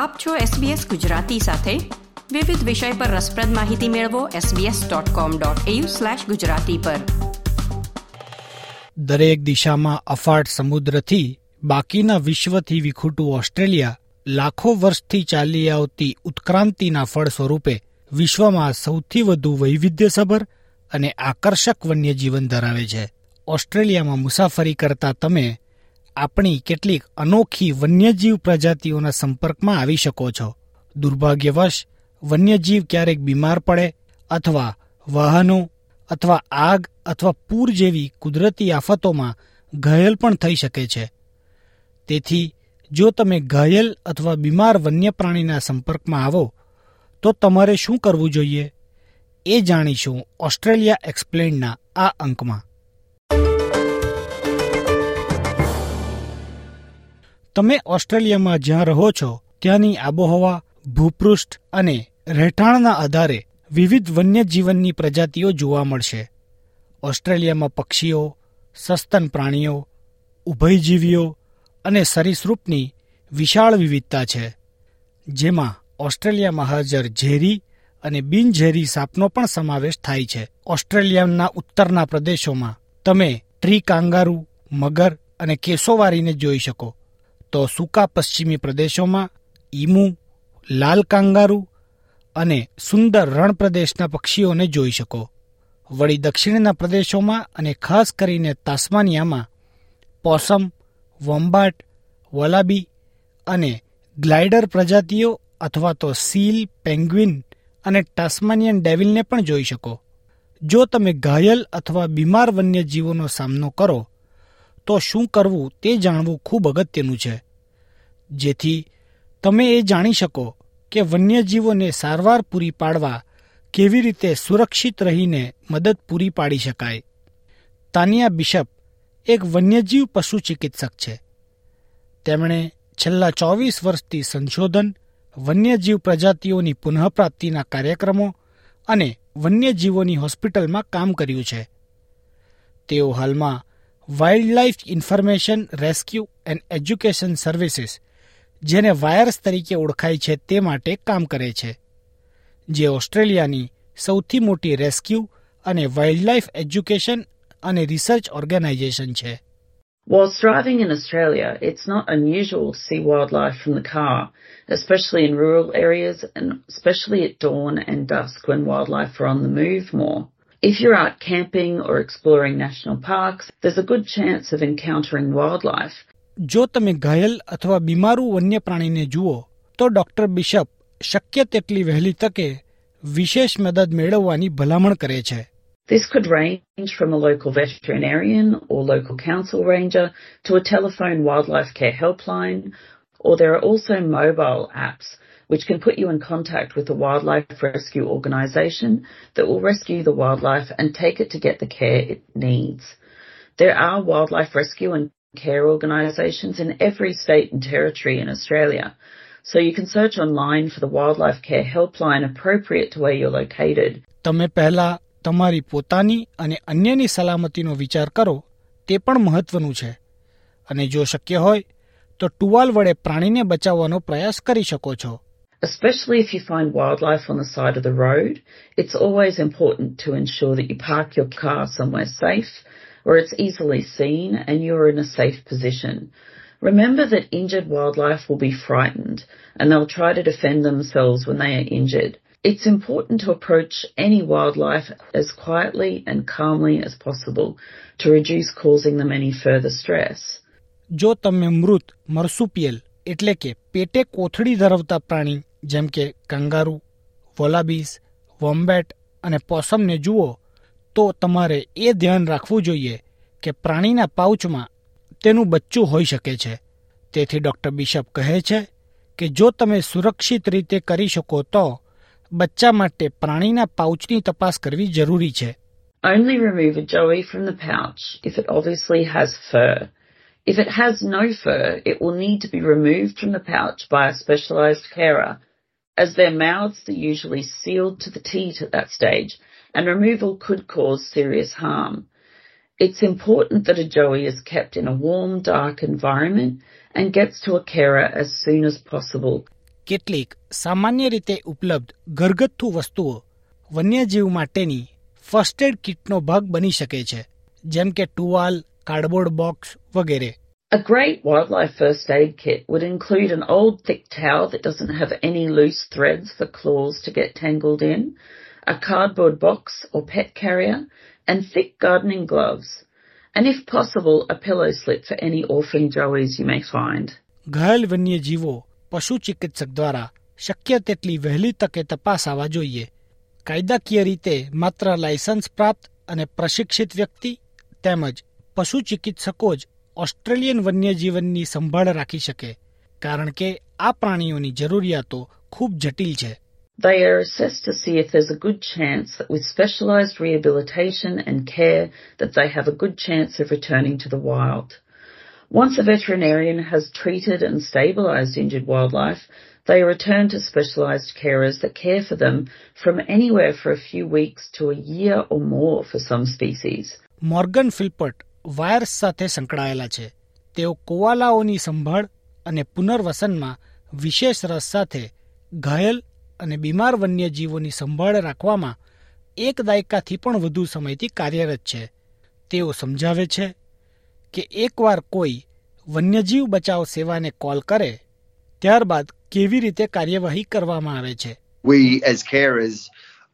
આપ છો SBS ગુજરાતી સાથે વિવિધ વિષય પર રસપ્રદ માહિતી મેળવો sbs.com.au/gujarati પર દરેક દિશામાં અફાટ સમુદ્રથી બાકીના વિશ્વથી વિખૂટું ઓસ્ટ્રેલિયા લાખો વર્ષથી ચાલી આવતી ઉત્ક્રાંતિના ફળ સ્વરૂપે વિશ્વમાં સૌથી વધુ વૈવિધ્યસભર અને આકર્ષક વન્યજીવન ધરાવે છે ઓસ્ટ્રેલિયામાં મુસાફરી કરતા તમે આપણી કેટલીક અનોખી વન્યજીવ પ્રજાતિઓના સંપર્કમાં આવી શકો છો દુર્ભાગ્યવશ વન્યજીવ ક્યારેક બીમાર પડે અથવા વાહનો અથવા આગ અથવા પૂર જેવી કુદરતી આફતોમાં ઘાયલ પણ થઈ શકે છે તેથી જો તમે ઘાયલ અથવા બીમાર વન્ય પ્રાણીના સંપર્કમાં આવો તો તમારે શું કરવું જોઈએ એ જાણીશું ઓસ્ટ્રેલિયા એક્સપ્લેન્ડના આ અંકમાં તમે ઓસ્ટ્રેલિયામાં જ્યાં રહો છો ત્યાંની આબોહવા ભૂપૃષ્ઠ અને રહેઠાણના આધારે વિવિધ વન્યજીવનની પ્રજાતિઓ જોવા મળશે ઓસ્ટ્રેલિયામાં પક્ષીઓ સસ્તન પ્રાણીઓ ઉભયજીવીઓ અને સરીસૃપની વિશાળ વિવિધતા છે જેમાં ઓસ્ટ્રેલિયામાં હાજર ઝેરી અને બિનઝેરી સાપનો પણ સમાવેશ થાય છે ઓસ્ટ્રેલિયાના ઉત્તરના પ્રદેશોમાં તમે ટ્રી કાંગારૂ મગર અને કેસોવારીને જોઈ શકો તો સૂકા પશ્ચિમી પ્રદેશોમાં ઈમુ લાલ કાંગારૂ અને સુંદર રણ પ્રદેશના પક્ષીઓને જોઈ શકો વળી દક્ષિણના પ્રદેશોમાં અને ખાસ કરીને તાસ્માનિયામાં પોસમ વોમ્બાટ વલાબી અને ગ્લાઇડર પ્રજાતિઓ અથવા તો સીલ પેંગ્વિન અને ટાસ્માનિયન ડેવિલને પણ જોઈ શકો જો તમે ઘાયલ અથવા બીમાર વન્યજીવોનો સામનો કરો તો શું કરવું તે જાણવું ખૂબ અગત્યનું છે જેથી તમે એ જાણી શકો કે વન્યજીવોને સારવાર પૂરી પાડવા કેવી રીતે સુરક્ષિત રહીને મદદ પૂરી પાડી શકાય તાનિયા બિશપ એક વન્યજીવ પશુ ચિકિત્સક છે તેમણે છેલ્લા ચોવીસ વર્ષથી સંશોધન વન્યજીવ પ્રજાતિઓની પુનઃપ્રાપ્તિના કાર્યક્રમો અને વન્યજીવોની હોસ્પિટલમાં કામ કર્યું છે તેઓ હાલમાં wildlife information rescue and education services જેને વાયર્સ તરીકે ઓળખાય છે તે માટે કામ કરે છે જે ઓસ્ટ્રેલિયાની સૌથી મોટી રેસ્ક્યુ અને વાઇલ્ડલાઇફ એજ્યુકેશન અને રિસર્ચ ઓર્ગેનાઇઝેશન છે Whilst driving in Australia, it's not unusual to see wildlife from the car, especially in rural areas and especially at dawn and dusk when wildlife are on the move more. If you're out camping or exploring national parks, there's a good chance of encountering wildlife. જો તમે ઘાયલ અથવા બીમારું વન્ય પ્રાણીને જુઓ તો doctor bishop શક્ય તેટલી વહેલી તકે વિશેષ મદદ મેળવવાની ભલામણ કરે છે This could range from a local veterinarian or local council ranger to a telephone wildlife care helpline, or there are also mobile apps which can put you in contact with a wildlife rescue organisation that will rescue the wildlife and take it to get the care it needs. There are wildlife rescue and care organisations in every state and territory in Australia, so you can search online for the wildlife care helpline appropriate to where you're located. તમે પહેલા તમારી પોતાની અને અન્યની સલામતીનો વિચાર કરો તે પણ મહત્વનું છે અને જો શક્ય હોય તો ટુવાલ વડે પ્રાણીને બચાવવાનો પ્રયાસ કરી શકો છો Especially if you find wildlife on the side of the road, it's always important to ensure that you park your car somewhere safe, where it's easily seen and you're in a safe position. Remember that injured wildlife will be frightened and they'll try to defend themselves when they are injured. It's important to approach any wildlife as quietly and calmly as possible to reduce causing them any further stress. જો તમે મૃત marsupial એટલે કે પેટે કોથળી ધરાવતા પ્રાણી જેમ કે કંગારૂ વોલાબીસ વોમ્બેટ અને પોસમને જુઓ તો તમારે એ ધ્યાન રાખવું જોઈએ કે પ્રાણીના પાઉચમાં તેનું બચ્ચું હોઈ શકે છે તેથી ડૉક્ટર બિશપ કહે છે કે જો તમે સુરક્ષિત રીતે કરી શકો તો બચ્ચા માટે પ્રાણીના પાઉચની તપાસ કરવી જરૂરી છે Only remove a joey from the pouch if it obviously has fur. If it has no fur, it will need to be removed from the pouch by a specialized carer as their mouths are usually sealed to the teat at that stage and removal could cause serious harm. It's important that a joey is kept in a warm, dark environment and gets to a carer as soon as possible. કેટલીક સામાન્ય રીતે ઉપલબ્ધ ઘરગથ્થુ વસ્તુઓ વન્યજીવ માટેની first aid કિટનો ભાગ બની શકે છે જેમ કે ટુવાલ કાર્ડબોર્ડ બોક્સ વગેરે A great wildlife first aid kit would include an old thick towel that doesn't have any loose threads for claws to get tangled in, a cardboard box or pet carrier, and thick gardening gloves. And if possible, a pillow slip for any orphan joeys you may find. ઘાયલ વન્યજીવો પશુ ચિકિત્સક દ્વારા શક્ય તેટલી વહેલી તકે તપાસાવા જોઈએ કાયદાકીય રીતે માત્ર લાયસન્સ પ્રાપ્ત અને પ્રશિક્ષિત વ્યક્તિ તેમજ પશુ ચિકિત્સકો જ ઓસ્ટ્રેલિયન વન્યજીવનની સંભાળ રાખી શકે કારણ કે આ પ્રાણીઓની જરૂરિયાતો ખૂબ જટિલ છે They are assessed to see if there's a good chance that with specialized rehabilitation and care that they have a good chance of returning to the wild. Once a veterinarian has treated and stabilized injured wildlife, they are returned to specialized carers that care for them from anywhere for a few weeks to a year or more for some species. Morgan ફિલ્પર્ટ wires સાથે સંકળાયેલા છે તેઓ કોઆલાઓની સંભાળ અને પુનર્વસનમાં વિશેષ રસ સાથે ઘાયલ અને બીમાર વન્યજીવોની સંભાળ રાખવામાં એક દાયકાથી પણ વધુ સમયથી કાર્યરત છે તેઓ સમજાવે છે કે એકવાર કોઈ વન્યજીવ બચાવ સેવાને કોલ કરે ત્યારબાદ કેવી રીતે કાર્યવાહી કરવામાં આવે છે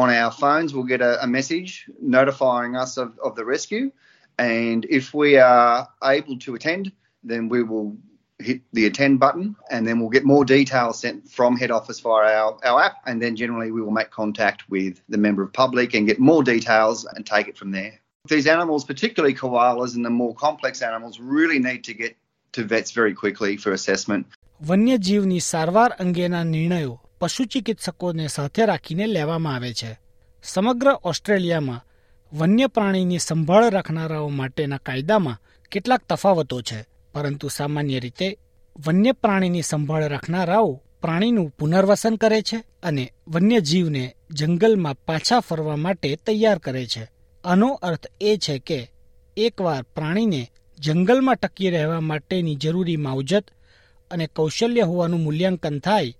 on our phones will get a, a message notifying us of, of the rescue. And if we are able to attend, then we will hit the attend button and then we'll get more details sent from head office via our, our app. And then generally we will make contact with the member of public and get more details and take it from there. These animals, particularly koalas and the more complex animals, really need to get to vets very quickly for assessment. વન્યજીવની સારવાર અંગેના નિર્ણયો પશુ ચિકિત્સકોને સાથે રાખીને લેવામાં આવે છે સમગ્ર ઓસ્ટ્રેલિયામાં વન્ય પ્રાણીની સંભાળ રાખનારાઓ માટેના કાયદામાં કેટલાક તફાવતો છે પરંતુ સામાન્ય રીતે વન્ય પ્રાણીની સંભાળ રાખનારાઓ પ્રાણીનું પુનર્વસન કરે છે અને વન્યજીવને જંગલમાં પાછા ફરવા માટે તૈયાર કરે છે આનો અર્થ એ છે કે એકવાર પ્રાણીને જંગલમાં ટકી રહેવા માટેની જરૂરી માવજત અને કૌશલ્ય હોવાનું મૂલ્યાંકન થાય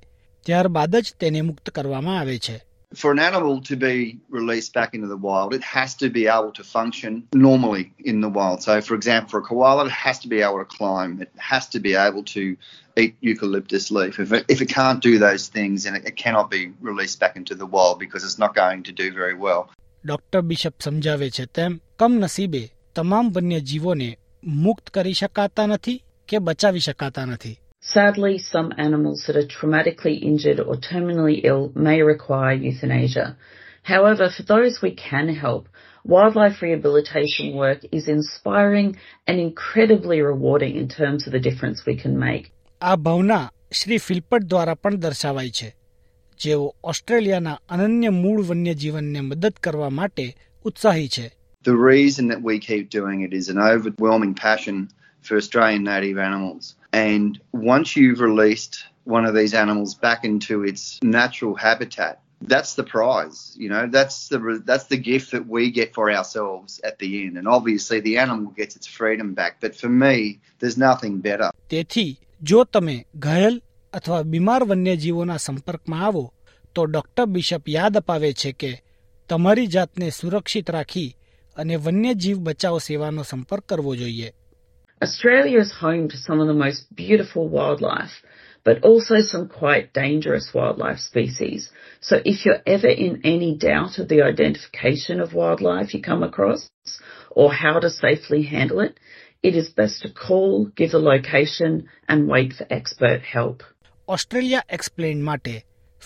ત્યારબાદ જ તેને મુક્ત કરવામાં આવે છે for an animal to be released back into the wild, it has to be able to function normally in the wild. So, for example, for a koala, it has to be able to climb, it has to be able to eat eucalyptus leaf. If it, if it can't do those things, then it, it cannot be released back into the wild because it's not going to do very well. Dr. Bishop સમજાવે છે તેમ કમનસીબે તમામ વન્ય જીવોને મુક્ત કરી શકાતા નથી કે બચાવી શકાતા નથી Sadly, some animals that are traumatically injured or terminally ill may require euthanasia. However, for those we can help, wildlife rehabilitation work is inspiring and incredibly rewarding in terms of the difference we can make. આ ભાવના શ્રી ફિલ્પટ દ્વારા પણ દર્શાવાઈ છે જેઓ ઓસ્ટ્રેલિયાના અનન્ય મૂળ વન્યજીવનને મદદ કરવા માટે ઉત્સાહી છે The reason that we keep doing it is an overwhelming passion for Australian native animals. And once you've released one of these animals back into its natural habitat, that's the prize, you know. That's the that's the gift that we get for ourselves at the end, and obviously the animal gets its freedom back. But for me, there's nothing better. તેથી જો તમે ઘાયલ અથવા બીમાર વન્યજીવોના સંપર્કમાં આવો તો doctor bishop યાદ અપાવે છે કે તમારી જાતને સુરક્ષિત રાખી અને વન્યજીવ બચાવ સેવાનો સંપર્ક કરવો જોઈએ Australia is home to some of the most beautiful wildlife, but also some quite dangerous wildlife species. So if you're ever in any doubt of the identification of wildlife you come across or how to safely handle it, it is best to call, give a location and wait for expert help. Australia explain માટે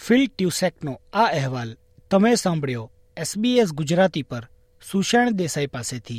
Phil ટ્યુસેકનો આ અહેવાલ તમે સાંભળ્યો SBS Gujarati પર સુષેણ દેસાઈ પાસેથી